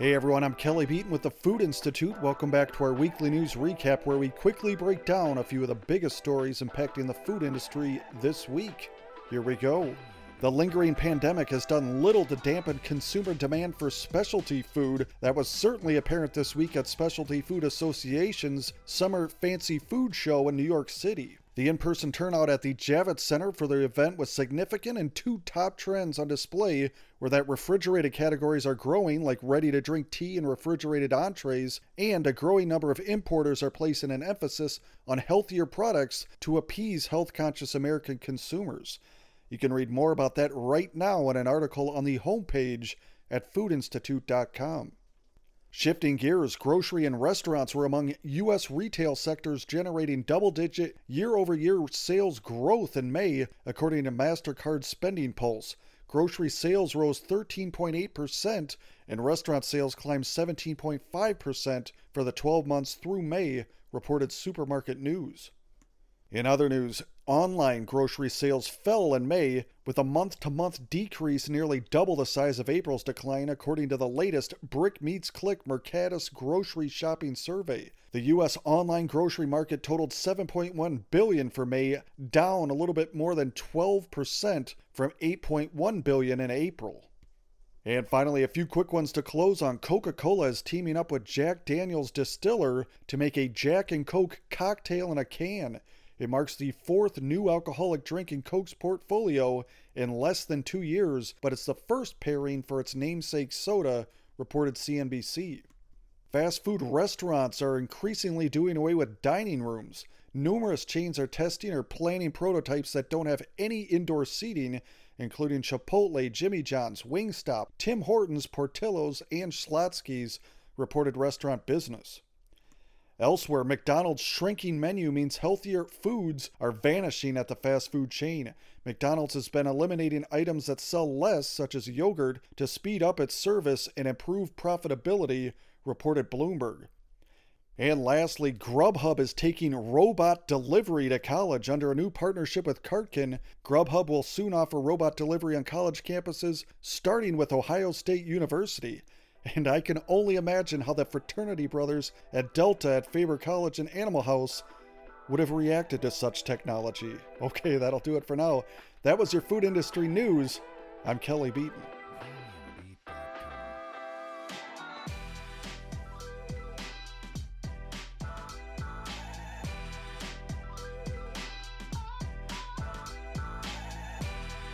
Hey everyone, I'm Kelly Beaton with the Food Institute. Welcome back to our weekly news recap where we quickly break down a few of the biggest stories impacting the food industry this week. Here we go. The lingering pandemic has done little to dampen consumer demand for specialty food. That was certainly apparent this week at Specialty Food Association's Summer Fancy Food Show in New York City. The in person turnout at the Javits Center for the event was significant, and two top trends on display were that refrigerated categories are growing, like ready to drink tea and refrigerated entrees, and a growing number of importers are placing an emphasis on healthier products to appease health conscious American consumers. You can read more about that right now in an article on the homepage at foodinstitute.com. Shifting gears, grocery and restaurants were among U.S. retail sectors generating double digit year over year sales growth in May, according to MasterCard Spending Pulse. Grocery sales rose 13.8%, and restaurant sales climbed 17.5% for the 12 months through May, reported Supermarket News. In other news, online grocery sales fell in May, with a month to month decrease nearly double the size of April's decline, according to the latest Brick Meets Click Mercatus grocery shopping survey. The U.S. online grocery market totaled 7.1 billion for May, down a little bit more than 12% from 8.1 billion in April. And finally, a few quick ones to close on. Coca Cola is teaming up with Jack Daniels Distiller to make a Jack and Coke cocktail in a can. It marks the fourth new alcoholic drink in Coke's portfolio in less than two years, but it's the first pairing for its namesake soda, reported CNBC. Fast food restaurants are increasingly doing away with dining rooms. Numerous chains are testing or planning prototypes that don't have any indoor seating, including Chipotle, Jimmy John's, Wingstop, Tim Hortons, Portillo's, and Schlotzsky's, reported Restaurant Business. Elsewhere, McDonald's shrinking menu means healthier foods are vanishing at the fast food chain. McDonald's has been eliminating items that sell less, such as yogurt, to speed up its service and improve profitability, reported Bloomberg. And lastly, Grubhub is taking robot delivery to college under a new partnership with Cartken. Grubhub will soon offer robot delivery on college campuses, starting with Ohio State University. And I can only imagine how the fraternity brothers at Delta at Faber College and Animal House would have reacted to such technology. Okay, that'll do it for now. That was your food industry news. I'm Kelly Beaton.